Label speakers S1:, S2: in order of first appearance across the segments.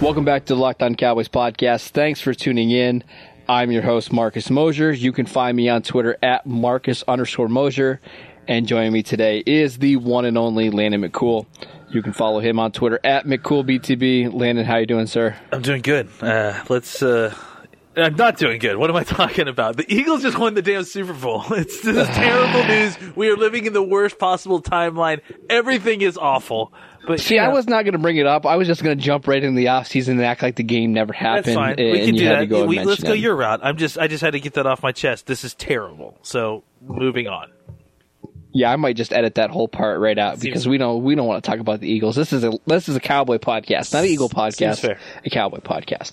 S1: Welcome back to the Locked On Cowboys podcast. Thanks for tuning in. I'm your host, Marcus Mosher. You can find me on Twitter at Marcus underscore Mosher. And joining me today is the one and only Landon McCool. You can follow him on Twitter at McCoolBTB. Landon, how are you doing, sir?
S2: I'm doing good. Uh, let's. Uh, I'm not doing good. What am I talking about? The Eagles just won the damn Super Bowl. It's this is terrible news. We are living in the worst possible timeline. Everything is awful. But
S1: See, I was not going to bring it up. I was just going to jump right into the offseason and act like the game never happened.
S2: That's fine. We can do that.
S1: go
S2: we, let's go
S1: it.
S2: your route. I'm just. I just had to get that off my chest. This is terrible. So moving on.
S1: Yeah, I might just edit that whole part right out because we don't we don't want to talk about the Eagles. This is a this is a cowboy podcast, not an Eagle podcast.
S2: fair.
S1: A cowboy podcast.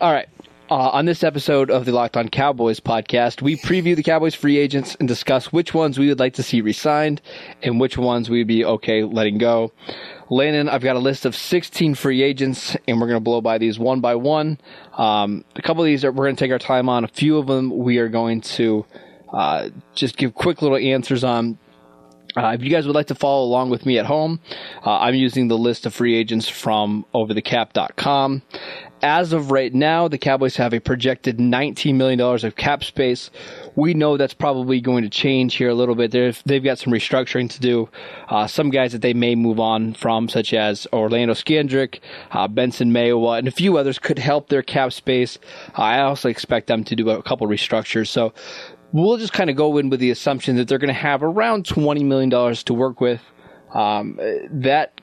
S1: All right. Uh, on this episode of the Locked On Cowboys podcast, we preview the Cowboys free agents and discuss which ones we would like to see re-signed and which ones we'd be okay letting go. Landon, I've got a list of 16 free agents, and we're going to blow by these one by one. Um, a couple of these are, we're going to take our time on. A few of them we are going to uh, just give quick little answers on. Uh, if you guys would like to follow along with me at home, uh, I'm using the list of free agents from overthecap.com. As of right now, the Cowboys have a projected $19 million of cap space. We know that's probably going to change here a little bit. They've, they've got some restructuring to do. Uh, some guys that they may move on from, such as Orlando Scandrick, uh, Benson Mayowa, and a few others could help their cap space. I also expect them to do a couple restructures. So we'll just kind of go in with the assumption that they're going to have around $20 million to work with. Um, that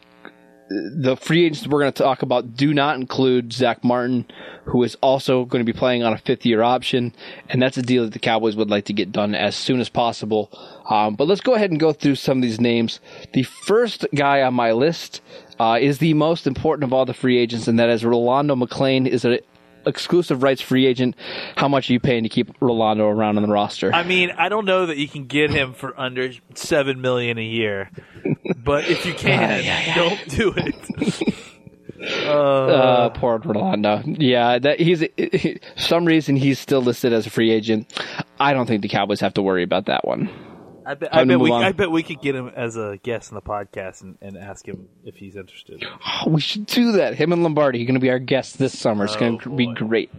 S1: the free agents we're going to talk about do not include Zack Martin, who is also going to be playing on a fifth year option. And that's a deal that the Cowboys would like to get done as soon as possible. Um, but let's go ahead and go through some of these names. The first guy on my list uh, is the most important of all the free agents, and that is Rolando McClain is an exclusive rights free agent. How much are you paying to keep Rolando around on the roster?
S2: I mean, I don't know that you can get him for under seven million a year, but if you can, don't do it.
S1: Uh, poor Rolando. Yeah, that he's for some reason he's still listed as a free agent. I don't think the Cowboys have to worry about that one.
S2: I bet, I bet we,
S1: on.
S2: I bet we could get him as a guest on the podcast and, and ask him if he's interested.
S1: Oh, we should do that. Him and Lombardi are going to be our guests this summer. It's going to be great.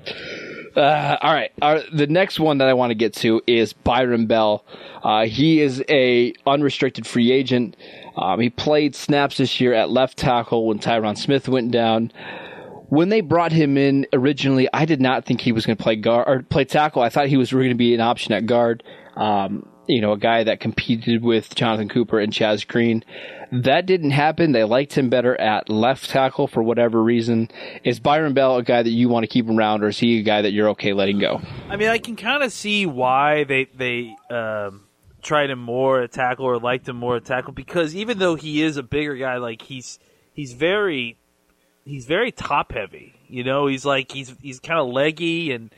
S1: Uh, all right. Our, the next one that I want to get to is Byron Bell. Uh, he is a unrestricted free agent. Um, he played snaps this year at left tackle when Tyron Smith went down. When they brought him in originally, I did not think he was going to play guard or play tackle. I thought he was going to be an option at guard. Um, you know, a guy that competed with Jonathan Cooper and Chaz Green. That didn't happen. They liked him better at left tackle for whatever reason. Is Byron Bell a guy that you want to keep around, or is he a guy that you're okay letting go?
S2: I mean, I can kind of see why they they um, tried him more at tackle or liked him more at tackle because even though he is a bigger guy, like he's he's very he's very top heavy. You know, he's like he's he's kind of leggy and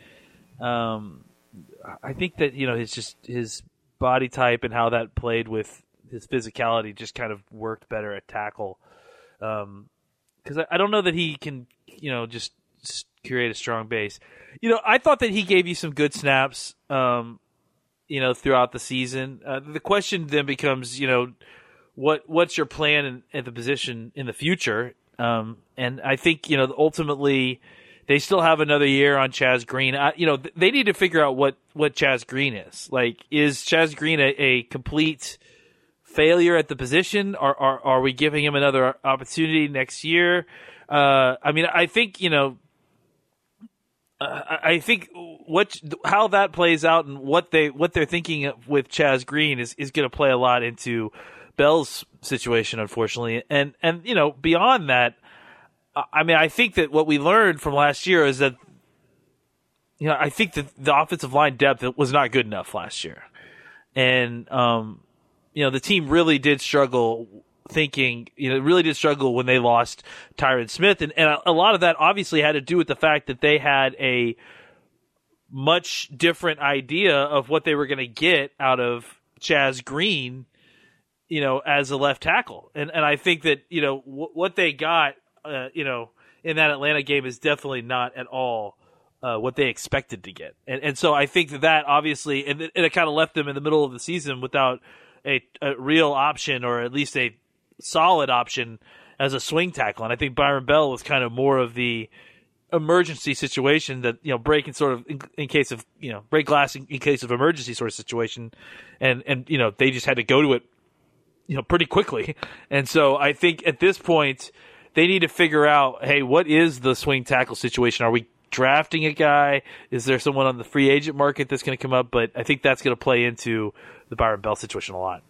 S2: um, I think that you know his just his body type and how that played with his physicality just kind of worked better at tackle. Um, because I, I don't know that he can, you know, just create a strong base. You know, I thought that he gave you some good snaps, um, you know, throughout the season. Uh, the question then becomes, you know, what what's your plan at the position in the future? Um, and I think you know ultimately They still have another year on Chaz Green. I, you know, they need to figure out what what Chaz Green is. Like, is Chaz Green a, a complete failure at the position? Are, are are we giving him another opportunity next year? Uh, I mean, I think you know. I think what how that plays out and what they what they're thinking with Chaz Green is, is going to play a lot into Bell's situation, unfortunately, and and you know beyond that, I mean, I think that what we learned from last year is that you know I think that the offensive line depth was not good enough last year, and um, you know the team really did struggle thinking, you know, really did struggle when they lost Tyron Smith. And, and a, lot of that obviously had to do with the fact that they had a much different idea of what they were going to get out of Chaz Green, you know, as a left tackle. And, and I think that, you know, w- what they got, uh, you know, in that Atlanta game is definitely not at all uh, what they expected to get. And, and so I think that that obviously, and it, kind of left them in the middle of the season without a, a real option or at least a solid option as a swing tackle. And I think Byron Bell was kind of more of the emergency situation that you know breaking sort of in, in case of you know break glass in, in, case of emergency sort of situation, and and you know they just had to go to it, you know, pretty quickly. And so I think at this point they need to figure out, hey, what is the swing tackle situation? Are we drafting a guy? Is there someone on the free agent market that's going to come up? But I think that's going to play into the Byron Bell situation a lot.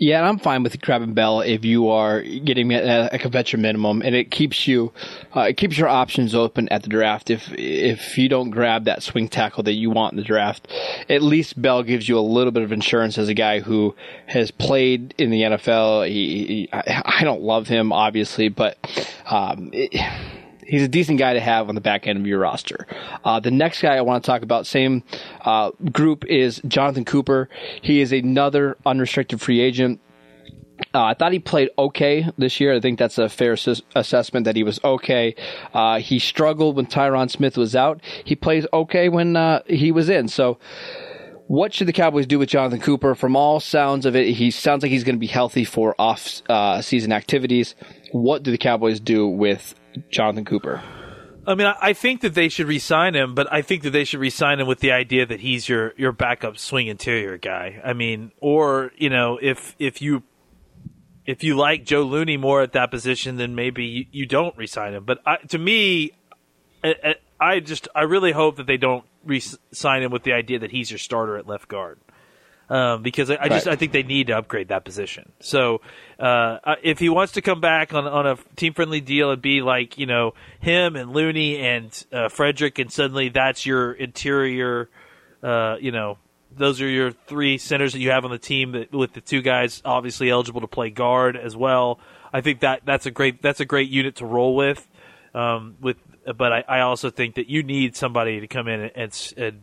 S1: Yeah, and I'm fine with grabbing Bell if you are getting at a veteran minimum, and it keeps you, uh, it keeps your options open at the draft. If if you don't grab that swing tackle that you want in the draft, at least Bell gives you a little bit of insurance as a guy who has played in the NFL. He, he I, I, don't love him obviously, but um, it, he's a decent guy to have on the back end of your roster. Uh, the next guy I want to talk about, same uh, group, is Jonathan Cooper. He is another unrestricted free agent. Uh, I thought he played okay this year. I think that's a fair ass- assessment that he was okay. Uh, he struggled when Tyron Smith was out. He plays okay when uh, he was in. So, what should the Cowboys do with Jonathan Cooper? From all sounds of it, he sounds like he's going to be healthy for off-season uh, activities. What do the Cowboys do with Jonathan Cooper?
S2: I mean, I think that they should re-sign him, but I think that they should re-sign him with the idea that he's your your backup swing interior guy. I mean, or you know, if if you if you like Joe Looney more at that position, then maybe you, you don't re-sign him. But I, to me, I, I just I really hope that they don't re-sign him with the idea that he's your starter at left guard um, because I, I just right. I think they need to upgrade that position. So uh, if he wants to come back on on a team friendly deal and be like you know him and Looney and uh, Frederick, and suddenly that's your interior, uh, you know. Those are your three centers that you have on the team that, with the two guys obviously eligible to play guard as well. I think that that's a great that's a great unit to roll with. Um, with but I, I, also think that you need somebody to come in and, and, and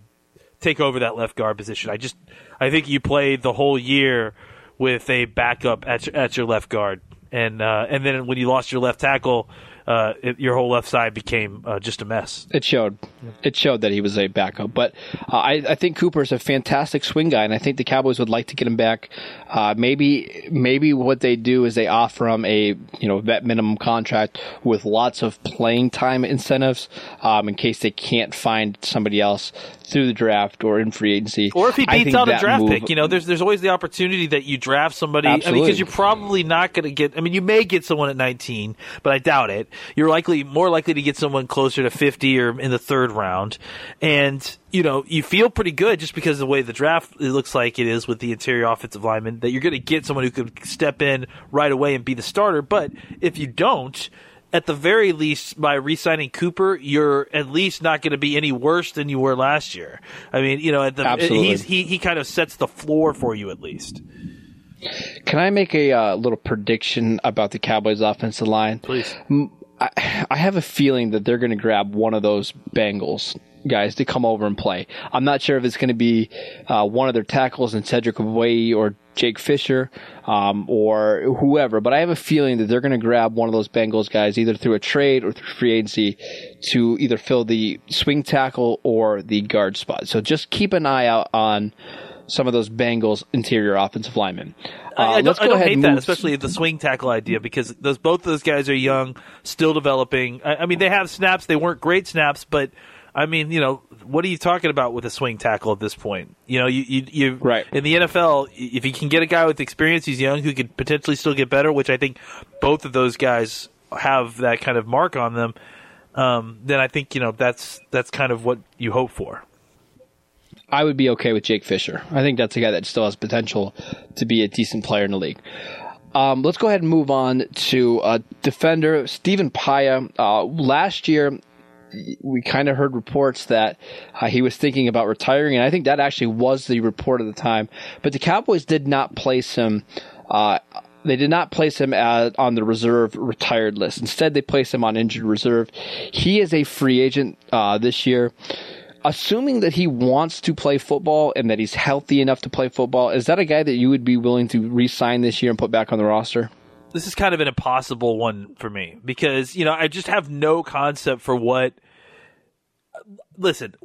S2: take over that left guard position. I just I think you played the whole year with a backup at your, at your left guard, and uh, and then when you lost your left tackle, uh, it, your whole left side became uh, just a mess.
S1: It showed. It showed that he was a backup. But uh, I, I, think Cooper's a fantastic swing guy, and I think the Cowboys would like to get him back. Uh, maybe maybe what they do is they offer him a you know vet minimum contract with lots of playing time incentives um, in case they can't find somebody else through the draft or in free agency.
S2: Or if he beats out a draft move, pick, you know, there's there's always the opportunity that you draft somebody. Absolutely. I mean, because you're probably not going to get. I mean, you may get someone at 19, but I doubt it. You're likely more likely to get someone closer to 50 or in the third round, and you know you feel pretty good just because of the way the draft it looks like it is with the interior offensive lineman that you're going to get someone who could step in right away and be the starter. But if you don't at the very least, by re-signing Cooper, you're at least not going to be any worse than you were last year. I mean, you know, at the, he's, he he kind of sets the floor for you at least.
S1: Can I make a uh, little prediction about the Cowboys' offensive line?
S2: Please.
S1: I, I have a feeling that they're going to grab one of those Bengals guys to come over and play. I'm not sure if it's going to be uh, one of their tackles and Cedric Way or Jake Fisher um, or whoever, but I have a feeling that they're going to grab one of those Bengals guys either through a trade or through free agency to either fill the swing tackle or the guard spot. So just keep an eye out on some of those Bengals interior offensive linemen. Uh,
S2: I, I don't, I don't hate that, especially the swing tackle idea, because those both of those guys are young, still developing. I, I mean, they have snaps; they weren't great snaps, but I mean, you know, what are you talking about with a swing tackle at this point? You know, you you, you
S1: Right.
S2: in the NFL, if you can get a guy with experience, he's young, who could potentially still get better, which I think both of those guys have that kind of mark on them. Um, then I think you know that's that's kind of what you hope for.
S1: I would be okay with Jake Fisher. I think that's a guy that still has potential to be a decent player in the league. Um, let's go ahead and move on to uh, defender Stephen Paea. Uh, last year, we kind of heard reports that uh, he was thinking about retiring, and I think that actually was the report at the time. But the Cowboys did not place him. Uh, they did not place him as, on the reserve retired list. Instead, they placed him on injured reserve. He is a free agent uh, this year. Assuming that he wants to play football and that he's healthy enough to play football, is that a guy that you would be willing to re-sign this year and put back on the roster?
S2: this is kind of an impossible one for me because you know I just have no concept for what. Listen,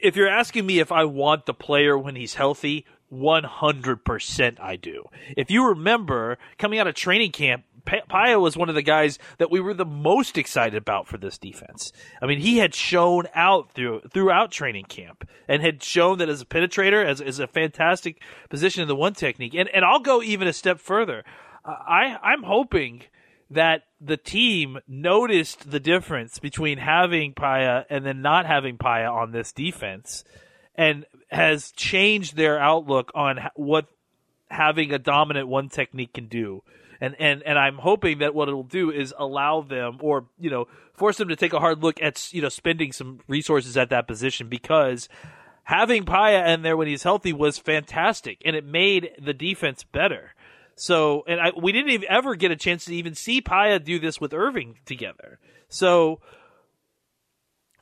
S2: if you're asking me if I want the player when he's healthy, 100% I do. If you remember coming out of training camp, Pa- Paea was one of the guys that we were the most excited about for this defense. I mean, he had shown out through throughout training camp and had shown that as a penetrator, as, as a fantastic position in the one technique. And and I'll go even a step further. I I'm hoping that the team noticed the difference between having Paea and then not having Paea on this defense and has changed their outlook on what having a dominant one technique can do. And, and and I'm hoping that what it'll do is allow them, or you know, force them to take a hard look at you know spending some resources at that position because having Paea in there when he's healthy was fantastic, and it made the defense better. So, and I, we didn't even ever get a chance to even see Paea do this with Irving together. So,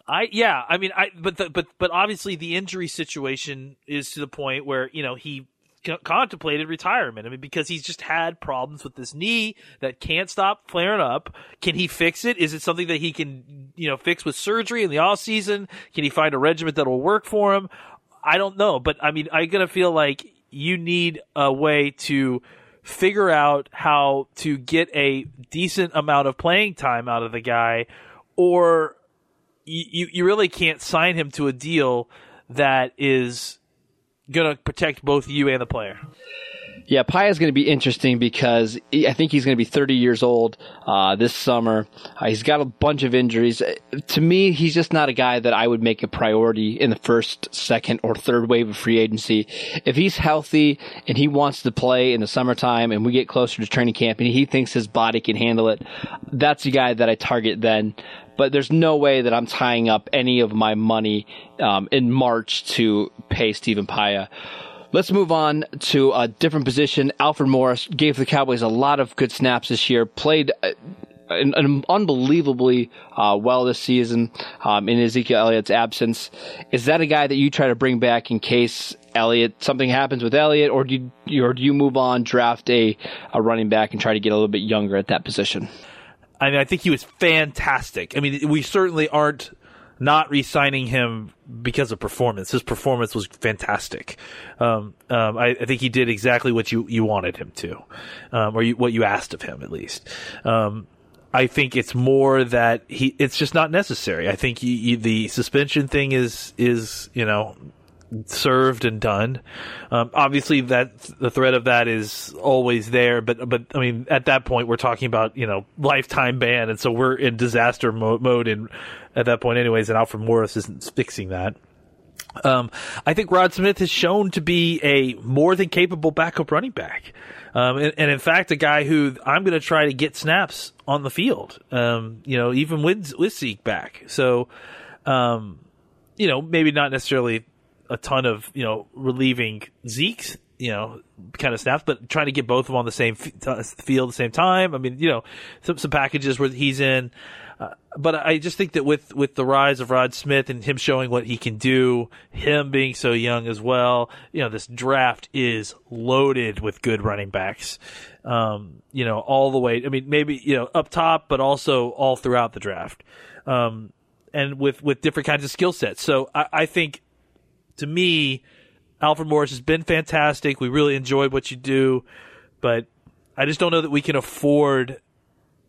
S2: I yeah, I mean, I but the, but but obviously the injury situation is to the point where you know he co- contemplated retirement. I mean, because he's just had problems with this knee that can't stop flaring up. Can he fix it? Is it something that he can you know fix with surgery in the off season? Can he find a regiment that will work for him? I don't know, but I mean, I'm gonna feel like you need a way to figure out how to get a decent amount of playing time out of the guy, or you you really can't sign him to a deal that is going to protect both you and the player.
S1: Yeah, Paea is going to be interesting because I think he's going to be 30 years old uh, this summer. Uh, he's got a bunch of injuries. To me, he's just not a guy that I would make a priority in the first, second, or third wave of free agency. If he's healthy and he wants to play in the summertime and we get closer to training camp and he thinks his body can handle it, that's the guy that I target then. But there's no way that I'm tying up any of my money um, in March to pay Stephen Paea. Let's move on to a different position. Alfred Morris gave the Cowboys a lot of good snaps this year. Played uh, an, an unbelievably uh, well this season um, in Ezekiel Elliott's absence. Is that a guy that you try to bring back in case Elliott something happens with Elliott, or do you, or do you move on, draft a a running back, and try to get a little bit younger at that position?
S2: I mean, I think he was fantastic. I mean, we certainly aren't not re-signing him because of performance. His performance was fantastic. Um, um, I, I, think he did exactly what you, you wanted him to, um, or you, what you asked of him at least. Um, I think it's more that he, it's just not necessary. I think he, he, the suspension thing is, is, you know, served and done. Um, obviously, that the threat of that is always there, but but I mean, at that point, we're talking about you know lifetime ban, and so we're in disaster mo- mode in at that point, anyways. And Alfred Morris isn't fixing that. Um, I think Rod Smith has shown to be a more than capable backup running back. Um, and, and, in fact, a guy who I'm going to try to get snaps on the field, um, you know, even with, with Zeke back. So, um, you know, maybe not necessarily a ton of, you know, relieving Zeke's, you know, kind of snaps, but trying to get both of them on the same field at the same time. I mean, you know, some, some packages where he's in. Uh, but I just think that with, with the rise of Rod Smith and him showing what he can do, him being so young as well, you know, this draft is loaded with good running backs. Um, you know, all the way. I mean, maybe you know up top, but also all throughout the draft, um, and with with different kinds of skill sets. So I, I think, to me, Alfred Morris has been fantastic. We really enjoyed what you do, but I just don't know that we can afford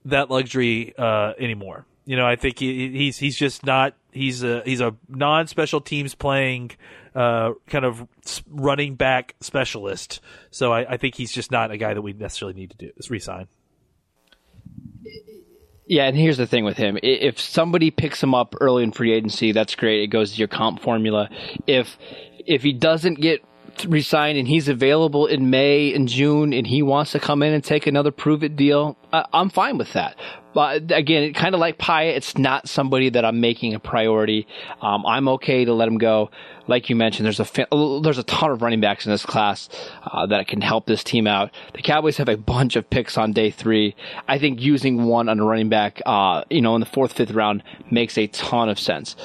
S2: that luxury uh, anymore. You know, I think he, he's he's just not he's a he's a non special teams playing uh, kind of running back specialist. So I, I, think he's just not a guy that we necessarily need to do resign.
S1: Yeah, and here's the thing with him: if somebody picks him up early in free agency, that's great. It goes to your comp formula. If if he doesn't get resigned and he's available in May and June and he wants to come in and take another prove it deal, I'm fine with that. But again, kind of like Paea, it's not somebody that I'm making a priority. Um, I'm okay to let him go. Like you mentioned, there's a there's a ton of running backs in this class uh, that can help this team out. The Cowboys have a bunch of picks on day three. I think using one on a running back, uh, you know, in the fourth, fifth round makes a ton of sense.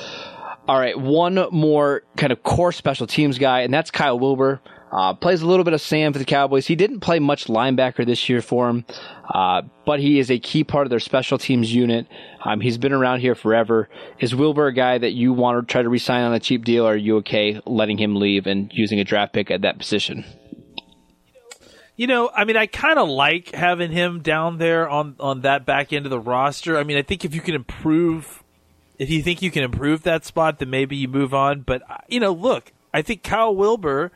S1: All right, one more kind of core special teams guy, and that's Kyle Wilber. Uh, plays a little bit of Sam for the Cowboys. He didn't play much linebacker this year for him, uh, but he is a key part of their special teams unit. Um, he's been around here forever. Is Wilber a guy that you want to try to resign on a cheap deal, or are you okay letting him leave and using a draft pick at that position?
S2: You know, I mean, I kind of like having him down there on on that back end of the roster. I mean, I think if you can improve, if you think you can improve that spot, then maybe you move on. But you know, look, I think Kyle Wilber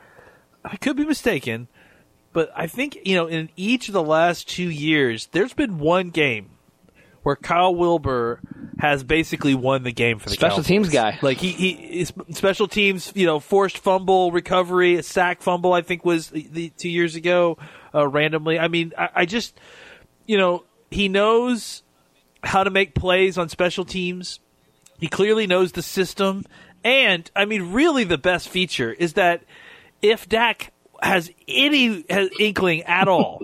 S2: I could be mistaken, but I think you know in each of the last two years, there's been one game where Kyle Wilber has basically won the game for the
S1: special
S2: Cowboys.
S1: teams guy.
S2: Like he, he special teams, you know, forced fumble recovery, a sack fumble. I think was the, the two years ago, uh, randomly. I mean, I, I just, you know, he knows how to make plays on special teams. He clearly knows the system, and I mean, really, the best feature is that if Dak has any has inkling at all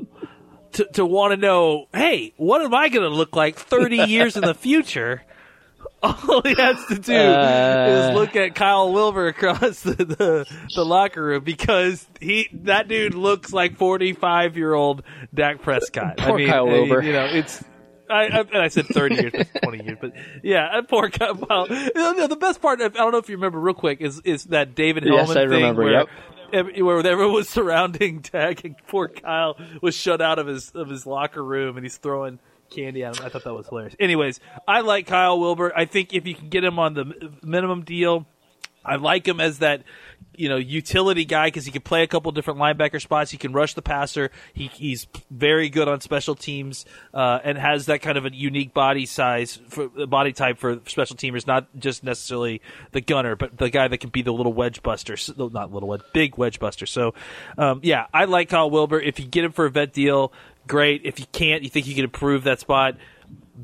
S2: to, to want to know, hey, what am I going to look like 30 years in the future? All he has to do uh, is look at Kyle Wilber across the, the, the, locker room because he that dude looks like 45 year old Dak Prescott.
S1: Poor
S2: I mean,
S1: Kyle Wilber.
S2: You know, it's I, I, and I said 30 years, but 20 years, but yeah, poor guy. Well, the best part, I don't know if you remember real quick, is is that David Helman
S1: yes, I
S2: thing
S1: remember,
S2: where
S1: yep
S2: where everyone was surrounding Dak and poor Kyle was shut out of his of his locker room and he's throwing candy at him. I thought that was hilarious. Anyways, I like Kyle Wilber. I think if you can get him on the minimum deal, I like him as that you know utility guy because he can play a couple different linebacker spots. He can rush the passer. He, he's very good on special teams uh, and has that kind of a unique body size for body type for special teamers. Not just necessarily the gunner, but the guy that can be the little wedge buster. Not little wedge, big wedge buster. So um, yeah, I like Kyle Wilber. If you get him for a vet deal, great. If you can't, you think you can improve that spot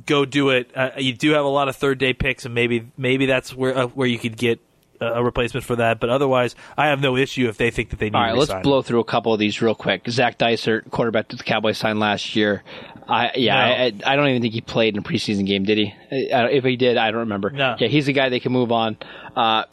S2: go do it. Uh, you do have a lot of third day picks, and maybe maybe that's where uh, where you could get a replacement for that. But otherwise, I have no issue if they think that they need. All
S1: right, let's blow through a couple of these real quick. Zac Dysert, quarterback that the Cowboys signed last year. I yeah, no. I, I, don't even think he played in a preseason game, did he? If he did, I don't remember.
S2: No.
S1: Yeah, he's a guy they can move on. Uh,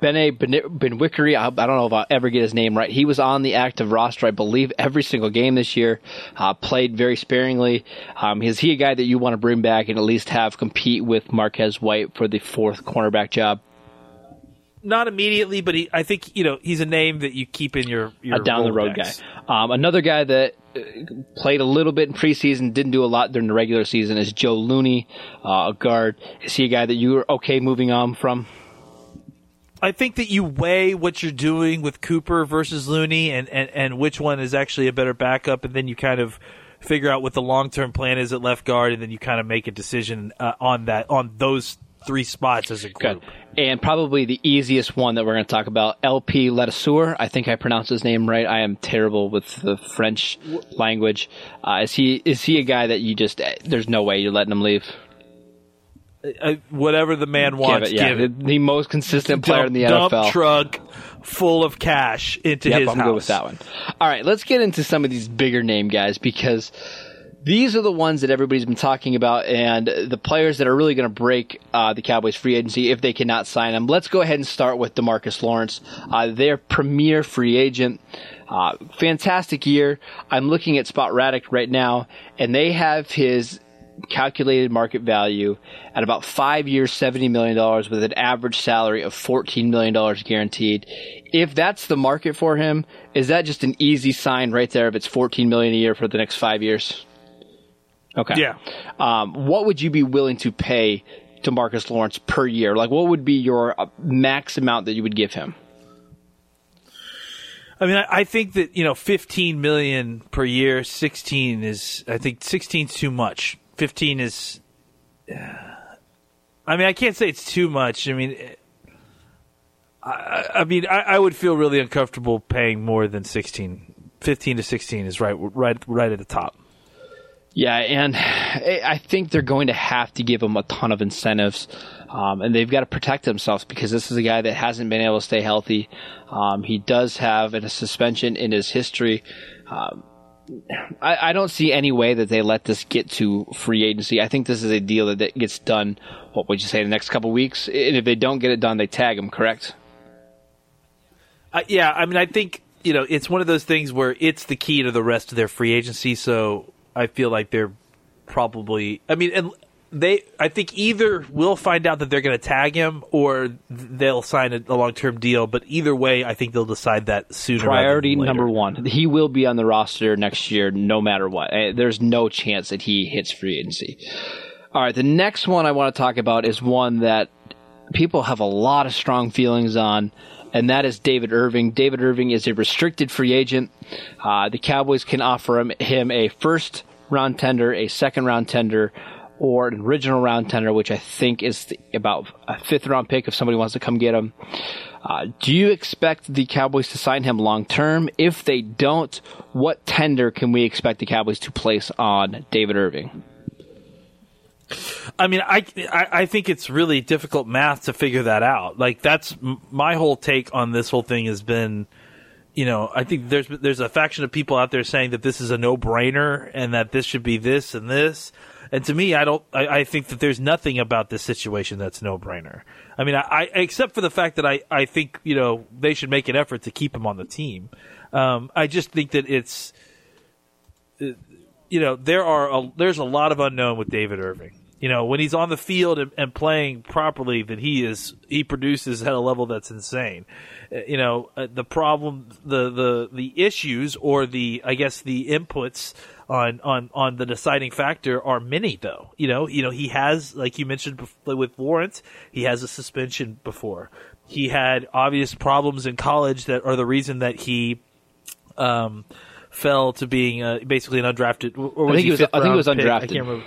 S1: Bene Benwikere, I, I don't know if I'll ever get his name right. He was on the active roster, I believe, every single game this year. Uh, played very sparingly. Um, is he a guy that you want to bring back and at least have compete with Marquez White for the fourth cornerback job?
S2: Not immediately, but he, I think you know he's a name that you keep in your, your
S1: a down the road guy. Um, another guy that uh, played a little bit in preseason, didn't do a lot during the regular season, is Joe Looney, uh, a guard. Is he a guy that you are okay moving on from?
S2: I think that you weigh what you're doing with Cooper versus Looney, and, and, and which one is actually a better backup, and then you kind of figure out what the long term plan is at left guard, and then you kind of make a decision uh, on that on those three spots as a group. Good.
S1: And probably the easiest one that we're going to talk about, LP Ladouceur. I think I pronounced his name right. I am terrible with the French language. Uh, is he is he a guy that you just there's no way you're letting him leave?
S2: Uh, whatever the man wants,
S1: give it. Yeah,
S2: give
S1: the, the, most consistent player
S2: dump,
S1: in the NFL.
S2: dump truck full of cash into
S1: yep,
S2: his
S1: I'm
S2: house.
S1: good with that one. All right, let's get into some of these bigger name guys because these are the ones that everybody's been talking about and the players that are really going to break uh, the Cowboys free agency if they cannot sign them. Let's go ahead and start with DeMarcus Lawrence, uh, their premier free agent. Uh, fantastic year. I'm looking at Spot Spotrac right now, and they have his calculated market value at about five years, $70 million with an average salary of $14 million guaranteed. If that's the market for him, is that just an easy sign right there if it's 14 million a year for the next five years? Okay.
S2: Yeah.
S1: Um, what would you be willing to pay to Marcus Lawrence per year? Like, what would be your uh, max amount that you would give him?
S2: I mean, I, I think that you know, fifteen million per year, sixteen is. I think sixteen is too much. Fifteen is. I mean, I can't say it's too much. I mean, I, I mean, I, I would feel really uncomfortable paying more than 16. 15 to sixteen is right, right, right at the top.
S1: Yeah, and I think they're going to have to give him a ton of incentives, um, and they've got to protect themselves because this is a guy that hasn't been able to stay healthy. Um, he does have a suspension in his history. Um, I, I, don't see any way that they let this get to free agency. I think this is a deal that, gets done. What would you say in the next couple weeks? And if they don't get it done, they tag him. Correct?
S2: Uh, yeah, I mean, I think you know it's one of those things where it's the key to the rest of their free agency. So I feel like they're probably. I mean, and they. I think either we'll find out that they're going to tag him, or they'll sign a, a long term deal. But either way, I think they'll decide that sooner.
S1: Priority number one. He will be on the roster next year, no matter what. Eh, There's no chance that he hits free agency. All right, the next one I want to talk about is one that people have a lot of strong feelings on, and that is David Irving. David Irving is a restricted free agent. Uh, the Cowboys can offer him, him a first round tender, a second round tender, or an original round tender, which I think is the, about a fifth round pick if somebody wants to come get him. Uh, do you expect the Cowboys to sign him long term? If they don't, what tender can we expect the Cowboys to place on David Irving?
S2: I mean, I, I I think it's really difficult math to figure that out. Like that's m- my whole take on this whole thing has been, you know, I think there's there's a faction of people out there saying that this is a no brainer and that this should be this and this. And to me, I don't. I, I think that there's nothing about this situation that's no brainer. I mean, I, I except for the fact that I I think you know they should make an effort to keep him on the team. Um, I just think that it's you know there are a, there's a lot of unknown with David Irving. You know when he's on the field and, and playing properly, that he is he produces at a level that's insane. Uh, You know uh, the problem, the the the issues, or the I guess the inputs on on on the deciding factor are many though. You know you know he has like you mentioned with Lawrence, he has a suspension before. He had obvious problems in college that are the reason that he um, fell to being uh, basically an undrafted.
S1: I think he was- I think he was
S2: pick? I can't remember.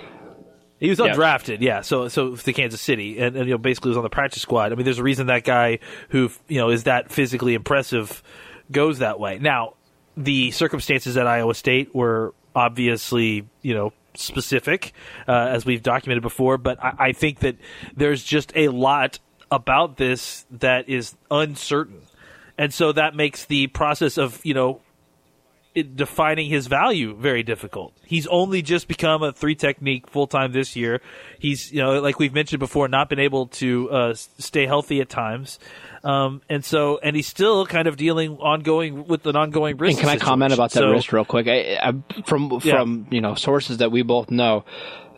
S2: He was
S1: Yeah.
S2: undrafted, yeah. So, so to Kansas City, and, and you know, basically was on the practice squad. I mean, there's a reason that guy who you know is that physically impressive goes that way. Now, the circumstances at Iowa State were obviously you know specific, uh, as we've documented before. But I, I think that there's just a lot about this that is uncertain, and so that makes the process of you know it, defining his value very difficult. He's only just become a three technique full time this year. He's you know like we've mentioned before, not been able to uh, stay healthy at times, um, and so and he's still kind of dealing ongoing with an ongoing risk.
S1: And can I comment about that
S2: So-
S1: wrist real quick? I, I, from
S2: Yeah.
S1: from you know sources that we both know,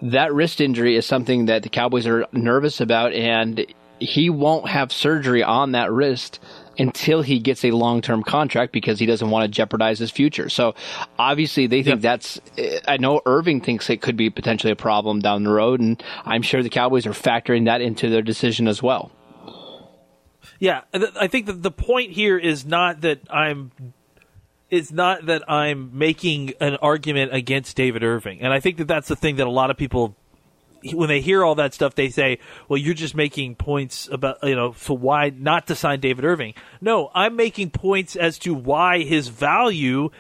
S1: that wrist injury is something that the Cowboys are nervous about, and he won't have surgery on that wrist until he gets a long term contract because he doesn't want to jeopardize his future. So obviously they think that's. I know Irving thinks it could be potentially a problem down the road, and I'm sure the Cowboys are factoring that into their decision as well.
S2: Yeah, I think that the point here is not that I'm it's not that I'm making an argument against David Irving. And I think that that's the thing that a lot of people when they hear all that stuff they say, "Well, you're just making points about, you know, for why not to sign David Irving." No, I'm making points as to why his value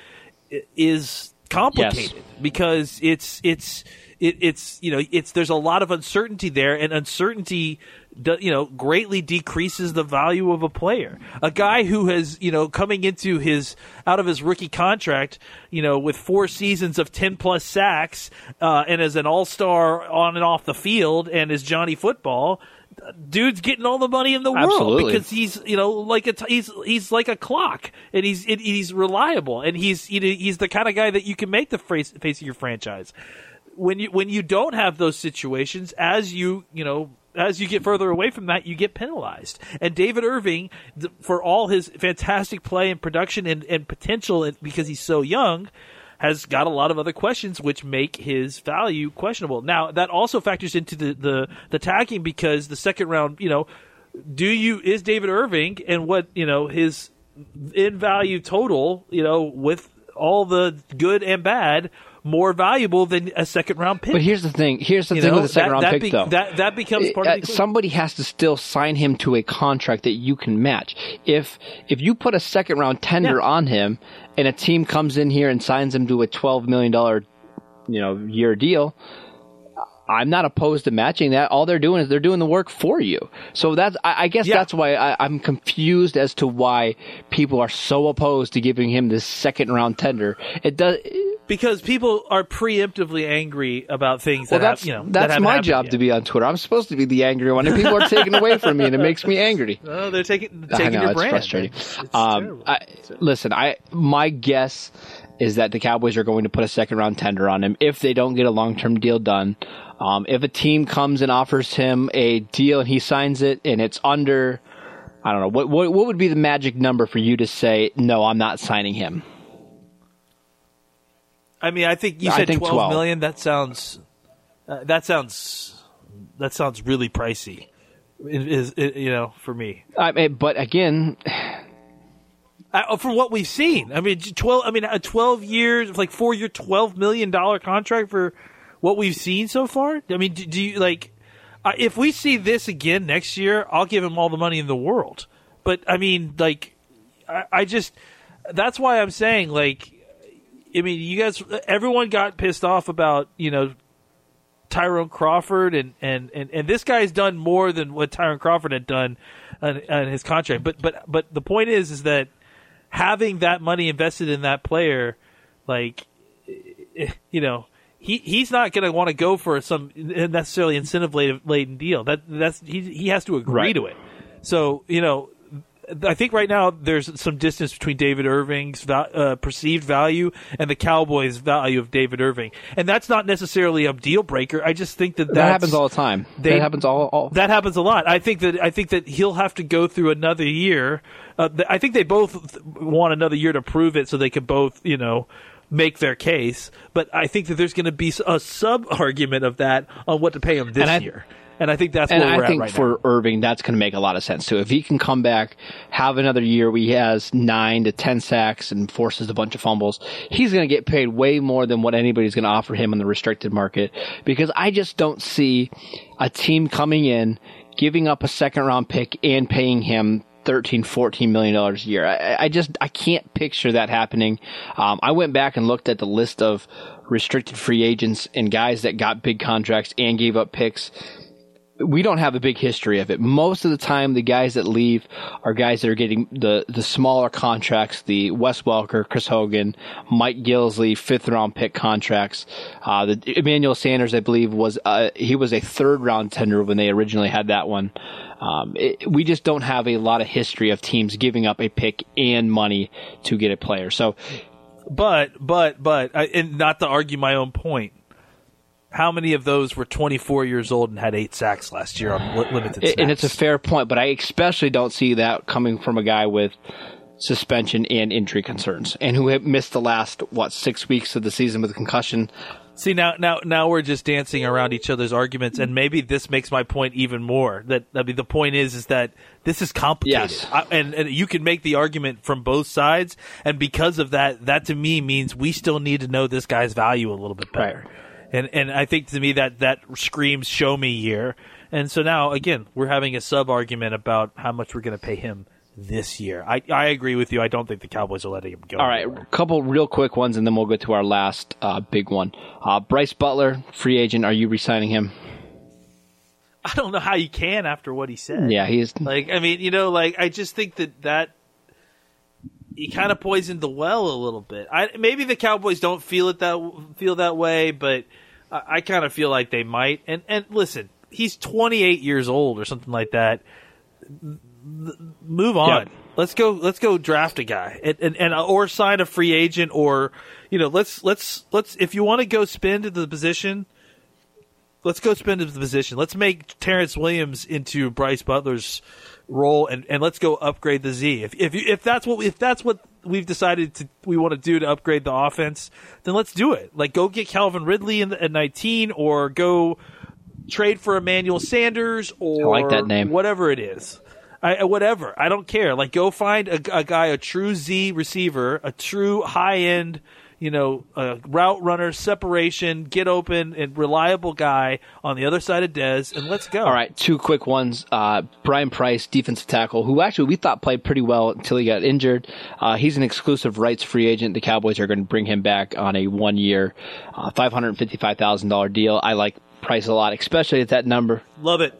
S2: is complicated because it's it's it, it's you know it's there's a lot of uncertainty there and uncertainty you know greatly decreases the value of a player a guy who has you know coming into his out of his rookie contract you know with four seasons of 10 plus sacks uh, and as an all-star on and off the field and as Johnny football dude's getting all the money in the world
S1: Absolutely.
S2: because he's you know like a t- he's he's like a clock and he's it, he's reliable and he's you know, he's the kind of guy that you can make the face, face of your franchise when you when you don't have those situations, as you you know as you get further away from that, you get penalized. And David Irving, th- for all his fantastic play and production and, and potential, and because he's so young, has got a lot of other questions which make his value questionable. Now that also factors into the the, the tagging because the second round, you know, do you is David Irving and what you know his in value total, you know, with all the good and bad, more valuable than a second round pick.
S1: But here's the thing. Here's the
S2: You
S1: thing
S2: know,
S1: with the second
S2: that-
S1: round
S2: that
S1: pick,
S2: be-
S1: though.
S2: that- that becomes part of the
S1: Uh,
S2: equation.
S1: somebody has to still sign him to a contract that you can match. If if you put a second round tender
S2: Yeah.
S1: on him, and a team comes in here and signs him to a twelve million dollar, you know, year deal. I'm not opposed to matching that. All they're doing is they're doing the work for you. So that's, I, I guess
S2: Yeah.
S1: that's why I, I'm confused as to why people are so opposed to giving him this second round tender. It does,
S2: because people are preemptively angry about things
S1: Well,
S2: that have,
S1: that's
S2: you know
S1: that's
S2: haven't
S1: my job
S2: yet.
S1: to be on Twitter. I'm supposed to be the angry one, and people are taking away from me, and it makes me angry.
S2: Oh, they're taking
S1: I
S2: taking
S1: know
S2: your
S1: it's
S2: brand.
S1: frustrating.
S2: It's-
S1: um. I, listen, I my guess is that the Cowboys are going to put a second round tender on him if they don't get a long term deal done. Um, if a team comes and offers him a deal and he signs it and it's under, I don't know what what what would be the magic number for you to say no, I'm not signing him.
S2: I mean, I think you said
S1: think
S2: twelve
S1: 12.
S2: million. That sounds uh, that sounds that sounds really pricey. It is it, you know for me.
S1: I mean, but again,
S2: Uh, from what we've seen, I mean, twelve. I mean, a twelve years, like four year, twelve million dollar contract for what we've seen so far. I mean, do, do you like? Uh, if we see this again next year, I'll give him all the money in the world. But I mean, like, I, I just that's why I'm saying, like, I mean, you guys, everyone got pissed off about you know Tyrone Crawford, and, and, and, and this guy's done more than what Tyrone Crawford had done on, on his contract. But but but the point is, is that having that money invested in that player, like, eh, you know, he he's not going to want to go for some necessarily incentive laden deal. That that's he he has to agree
S1: Right.
S2: to it. So you know. I think right now there's some distance between David Irving's uh, perceived value and the Cowboys' value of David Irving, and that's not necessarily a deal breaker. I just think that
S1: that happens all the time.
S2: they-
S1: that happens all. all
S2: that happens a lot. I think that I think that he'll have to go through another year. Uh, th- I think they both th- want another year to prove it, so they can both, you know, make their case. But I think that there's going to be a sub argument of that on what to pay him this
S1: I-
S2: year, and I think that's
S1: and
S2: where we're
S1: I think
S2: right
S1: for
S2: now.
S1: Irving, that's going to make a lot of sense too. If he can come back, have another year where he has nine to ten sacks and forces a bunch of fumbles, he's going to get paid way more than what anybody's going to offer him in the restricted market. Because I just don't see a team coming in, giving up a second round pick and paying him 13 14 million dollars a year I, I just i can't picture that happening um, i went back and looked at the list of restricted free agents and guys that got big contracts and gave up picks we don't have a big history of it. Most of the time, the guys that leave are guys that are getting the, the smaller contracts, the Wes Welker, Chris Hogan, Mike Gillislee, fifth round pick contracts. Uh, the Emmanuel Sanders, I believe, was, uh, he was a third round tender when they originally had that one. Um, it, we just don't have a lot of history of teams giving up a pick and money to get a player. So,
S2: But but but I, and not to argue my own point. How many of those were 24 years old and had eight sacks last year on limited snaps?
S1: and it's a fair point, but I especially don't see that coming from a guy with suspension and injury concerns, and who missed the last what six weeks of the season with a concussion.
S2: See now, now, now we're just dancing around each other's arguments, and maybe this makes my point even more. That I mean, the point is, is that this is complicated,
S1: Yes.
S2: I, and and you can make the argument from both sides, and because of that, that to me means we still need to know this guy's value a little bit better, and and I think to me that that screams show me year, and so now again we're having a sub argument about how much we're going to pay him this year. I I agree with you. I don't think the Cowboys are letting him go.
S1: All right,
S2: anywhere.
S1: a couple real quick ones, and then we'll go to our last uh, big one. Uh, Brice Butler, free agent. Are you re-signing him?
S2: I don't know how you can after what he said.
S1: Yeah, he is.
S2: Like, I mean, you know, like I just think that that he kind of poisoned the well a little bit. I maybe the Cowboys don't feel it that feel that way, but I, I kind of feel like they might. And and listen, he's 28 years old or something like that. Move on.
S1: Yep.
S2: Let's go. Let's go draft a guy and, and, and uh, or sign a free agent or you know let's let's let's if you want to go spend the position, let's go spend the position. Let's make Terrance Williams into Brice Butler's role and, and let's go upgrade the Z. If if you, if that's what if that's what we've decided to we want to do to upgrade the offense, then let's do it. Like go get Calvin Ridley in the, at 19 or go trade for Emmanuel Sanders or
S1: I like that name.
S2: whatever it is. I, whatever. I don't care. Like go find a, a guy, a true Z receiver, a true high end you know, a route runner, separation, get open, and reliable guy on the other side of Dez, and let's go.
S1: All right, two quick ones. Uh, Brian Price, defensive tackle, who actually we thought played pretty well until he got injured. Uh, he's an exclusive rights free agent. The Cowboys are going to bring him back on a one year, uh, $555,000 deal. I like Price a lot, especially at that number.
S2: Love it.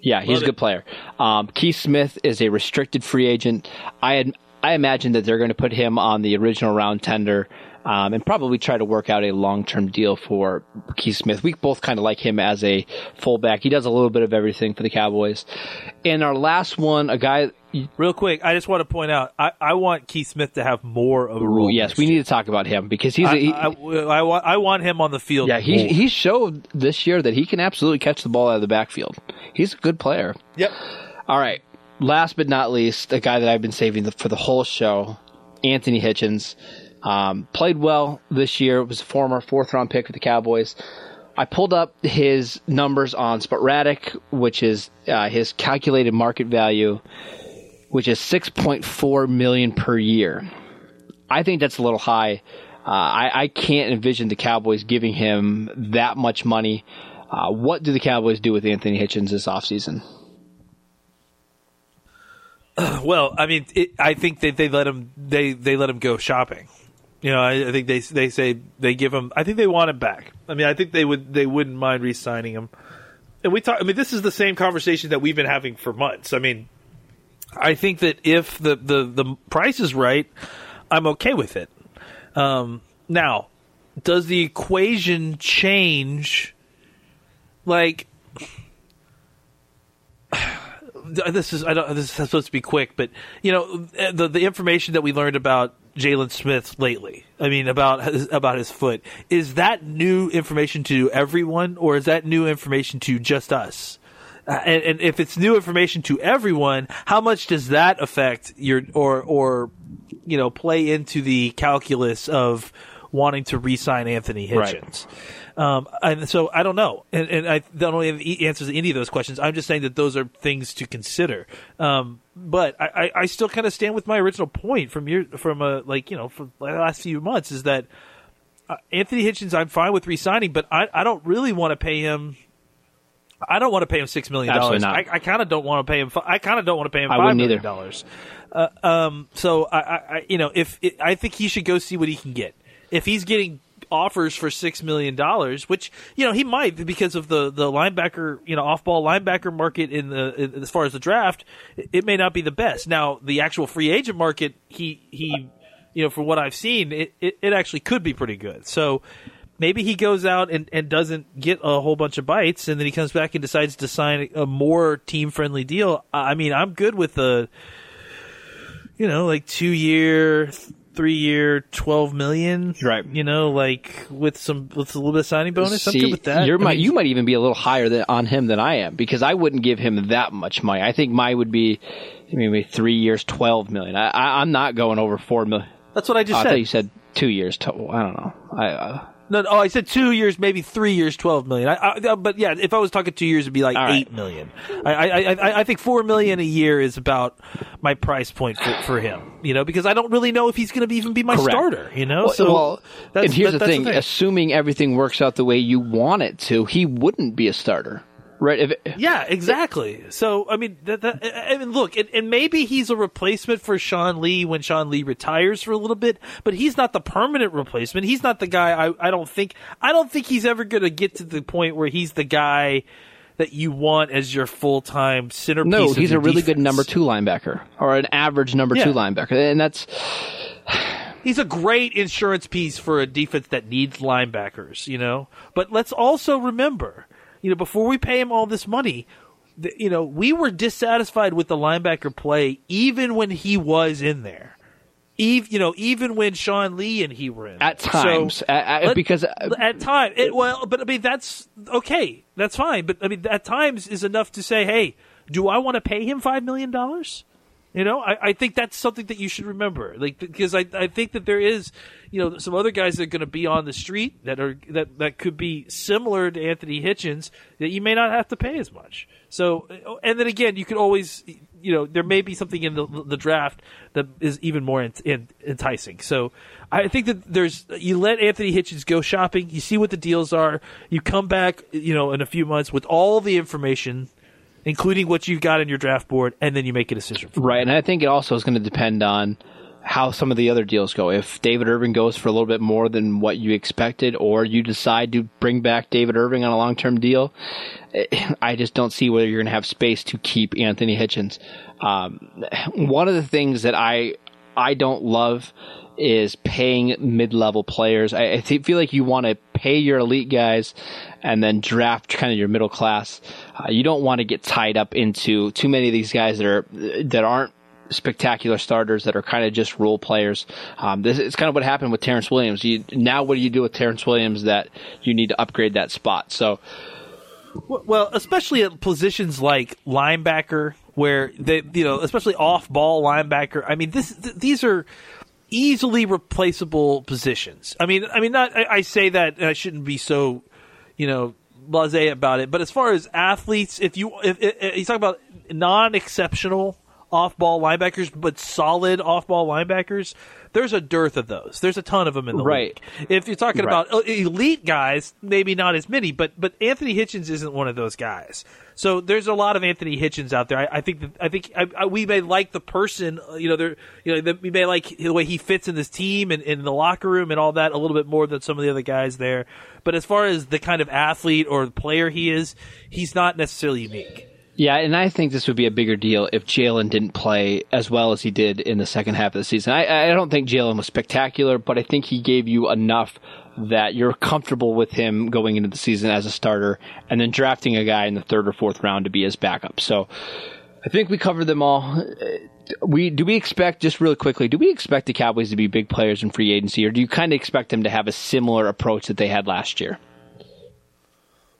S1: Yeah, he's
S2: Love
S1: a good
S2: it.
S1: player. Um, Keith Smith is a restricted free agent. I had, I imagine that they're going to put him on the original round tender. Um, and probably try to work out a long-term deal for Keith Smith. We both kind of like him as a fullback. He does a little bit of everything for the Cowboys. And our last one, a guy.
S2: Real quick, I just want to point out, I, I want Keith Smith to have more of a role.
S1: Yes, we need to talk about him because he's.
S2: I,
S1: a, he,
S2: I, I, want, I want him on the field.
S1: yeah, he
S2: more.
S1: he showed this year that he can absolutely catch the ball out of the backfield. He's a good player.
S2: Yep.
S1: All right. Last but not least, a guy that I've been saving the, for the whole show, Anthony Hitchens. Um, played well this year. It Was a former fourth round pick for the Cowboys. I pulled up his numbers on Spotrac, which is uh, his calculated market value, which is six point four million per year. I think that's a little high. Uh, I, I can't envision the Cowboys giving him that much money. Uh, what do the Cowboys do with Anthony Hitchens this offseason?
S2: Well, I mean, it, I think that they let him they they let him go shopping. You know, I, I think they they say they give him. I think they want him back. I mean, I think they would they wouldn't mind re-signing him. And we talk. I mean, this is the same conversation that we've been having for months. I mean, I think that if the the the price is right, I'm okay with it. Um, now, does the equation change? Like, this is I don't this is supposed to be quick, but you know the the information that we learned about Jaylon Smith lately. I mean about his, about his foot is that new information to everyone, or is that new information to just us? Uh, and, and if it's new information to everyone, how much does that affect your or or you know play into the calculus of wanting to re-sign Anthony
S1: Right.
S2: Um, and so I don't know, and, and I don't know the answers to any of those questions. I'm just saying that those are things to consider. Um, but I, I, I still kind of stand with my original point from your from a like you know from the last few months is that uh, Anthony Hitchens I'm fine with re-signing, but I, I don't really want to pay him. I don't want to pay him six million dollars. I, I kind of don't want to pay him. I kind of don't want to pay him five million dollars. Uh, um, so I, I, I, you know, if it, I think he should go see what he can get. If he's getting offers for six million dollars, which you know he might because of the the linebacker, you know, off ball linebacker market in the in, as far as the draft, it, may not be the best. Now the actual free agent market, he he, you know, from what I've seen, it it, it actually could be pretty good. So. Maybe he goes out and, and doesn't get a whole bunch of bites, and then he comes back and decides to sign a more team friendly deal. I mean, I'm good with the, you know, like two year, three year, twelve million.
S1: Right.
S2: You know, like with some with a little bit of signing bonus. I'm good with that.
S1: You're
S2: I
S1: might
S2: mean,
S1: you might even be a little higher than, on him than I am because I wouldn't give him that much money. I think my would be maybe three years, twelve million. I, I, I'm not going over four million.
S2: That's what I just
S1: I
S2: said.
S1: thought you said two years. To, I don't know. I, uh,
S2: No, no, oh, I said two years, maybe three years, twelve million. I, I, uh, but yeah, if I was talking two years, it'd be like
S1: All right.
S2: eight million. I, I, I, I think four million a year is about my price point for, for him. You know, because I don't really know if he's going to even be my
S1: Correct.
S2: starter. You know,
S1: well,
S2: so
S1: well,
S2: that's,
S1: and here's
S2: that-
S1: the,
S2: that's
S1: thing, Assuming everything works out the way you want it to, he wouldn't be a starter, right? If it,
S2: Yeah, exactly. So I mean, that, that, I mean, look, and, and maybe he's a replacement for Sean Lee when Sean Lee retires for a little bit, but he's not the permanent replacement. He's not the guy. I, I don't think. I don't think he's ever going to get to the point where he's the guy that you want as your full time centerpiece.
S1: no, he's a really good number two linebacker or an average number
S2: Yeah.
S1: two linebacker, and that's
S2: He's a great insurance piece for a defense that needs linebackers, you know. But let's also remember, you know, before we pay him all this money, the, you know, we were dissatisfied with the linebacker play even when he was in there. Even you know, even when Sean Lee and he were in
S1: At times,
S2: So,
S1: at-
S2: let-
S1: because uh,
S2: at times, it, well, but I mean that's okay, that's fine. But I mean, at times is enough to say, hey, do I want to pay him five million dollars? You know, I, I think that's something that you should remember, like because I, I think that there is, you know, some other guys that are going to be on the street that are that that could be similar to Anthony Hitchens that you may not have to pay as much. So, and then again, you could always, you know, there may be something in the the draft that is even more ent- en- enticing. So, I think that there's you let Anthony Hitchens go shopping, you see what the deals are, you come back, you know, in a few months with all the information including what you've got in your draft board, and then you make a decision.
S1: Right, and I think it also is going to depend on how some of the other deals go. If David Irving goes for a little bit more than what you expected, or you decide to bring back David Irving on a long term deal, eh, I just don't see whether you're going to have space to keep Anthony Hitchens. Um, one of the things that I I don't love is paying mid level players. I, I th- feel like you want to pay your elite guys and then draft kind of your middle class. Uh, you don't want to get tied up into too many of these guys that are that aren't spectacular starters that are kind of just role players. Um, this is kind of what happened with Terrance Williams. You, now, what do you do with Terrance Williams that you need to upgrade that spot? So,
S2: Well, especially at positions like linebacker, where they, you know, especially off-ball linebacker. I mean, this th- these are easily replaceable positions. I mean, I mean, not. I, I say that, and I shouldn't be so, you know, blasé about it. But as far as athletes, if you if, if, if you talk about non-exceptional off-ball linebackers, but solid off-ball linebackers, there's a dearth of those. There's a ton of them in the
S1: Right.
S2: league. If you're talking
S1: Right.
S2: about elite guys, maybe not as many, but but Anthony Hitchens isn't one of those guys. So there's a lot of Anthony Hitchens out there. I, I think that I think I, I, we may like the person, you know, there, you know, that we may like the way he fits in this team and in the locker room and all that a little bit more than some of the other guys there. But as far as the kind of athlete or player he is, he's not necessarily unique.
S1: Yeah, and I think this would be a bigger deal if Jaylon didn't play as well as he did in the second half of the season. I, I don't think Jaylon was spectacular, but I think he gave you enough that you're comfortable with him going into the season as a starter and then drafting a guy in the third or fourth round to be his backup. So I think we covered them all. Uh, We do we expect just really quickly? Do we expect the Cowboys to be big players in free agency, or do you kind of expect them to have a similar approach that they had last year?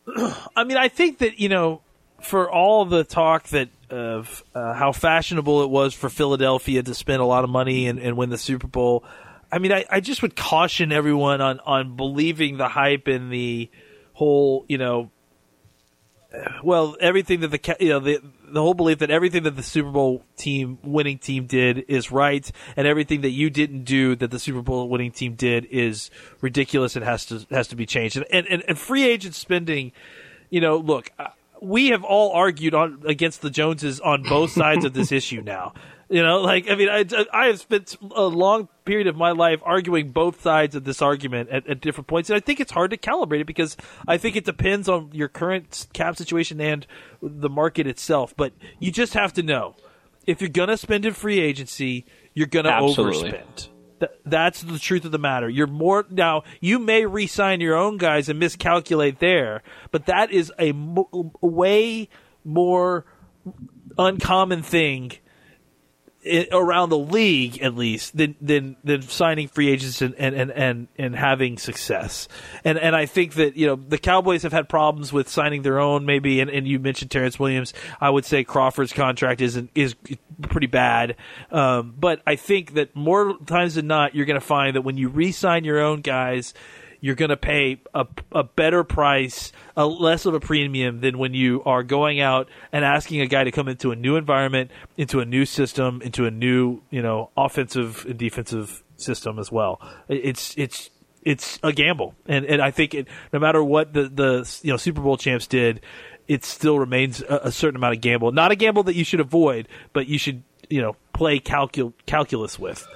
S2: I mean, I think that you know, for all the talk that of uh, how fashionable it was for Philadelphia to spend a lot of money and, and win the Super Bowl, I mean, I, I just would caution everyone on on believing the hype and the whole, you know, well, everything that the you know the the whole belief that everything that the Super Bowl team winning team did is right, and everything that you didn't do that the Super Bowl winning team did is ridiculous and has to has to be changed. And and, and, free agent spending, you know, look, we have all argued on against the Joneses on both sides of this issue now. You know, like I mean, I, I have spent a long period of my life arguing both sides of this argument at, at different points, and I think it's hard to calibrate it because I think it depends on your current cap situation and the market itself. But you just have to know if you're gonna spend in free agency, you're gonna
S1: Absolutely.
S2: overspend. Th- that's the truth of the matter. You're more now. You may re-sign your own guys and miscalculate there, but that is a way more uncommon thing i around the league, at least, than than than signing free agents and and, and, and and having success. And and I think that you know the Cowboys have had problems with signing their own, maybe. And, and you mentioned Terrance Williams. I would say Crawford's contract is is pretty bad. Um, but I think that more times than not, you're going to find that when you re-sign your own guys you're going to pay a, a better price, a less of a premium than when you are going out and asking a guy to come into a new environment, into a new system, into a new, you know, offensive and defensive system as well. It's it's it's a gamble, and and I think it, no matter what the the you know Super Bowl champs did, it still remains a, a certain amount of gamble. Not a gamble that you should avoid, but you should you know play calcul- calculus with.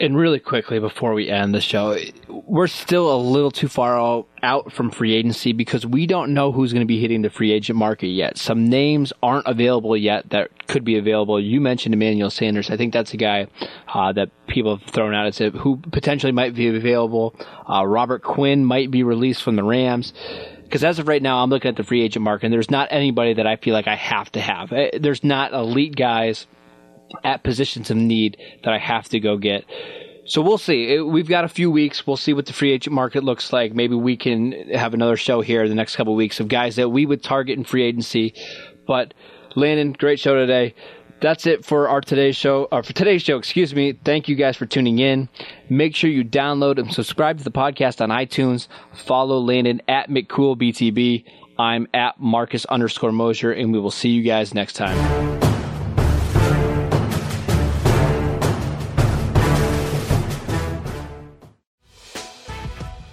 S1: And really quickly before we end the show, we're still a little too far out from free agency because we don't know who's going to be hitting the free agent market yet. Some names aren't available yet that could be available. You mentioned Emmanuel Sanders. I think that's a guy uh, that people have thrown out as a, who potentially might be available. Uh, Robert Quinn might be released from the Rams. Because as of right now, I'm looking at the free agent market, and there's not anybody that I feel like I have to have. Eh, There's not elite guys at positions of need that I have to go get. So we'll see. Uh, we've got a few weeks. We'll see what the free agent market looks like. Maybe we can have another show here in the next couple of weeks of guys that we would target in free agency. But Landon, great show today. That's it for our today's show. Or for today's show, excuse me. Thank you guys for tuning in. Make sure you download and subscribe to the podcast on iTunes. Follow Landon at McCoolBTB. I'm at Marcus underscore Mosher, and we will see you guys next time.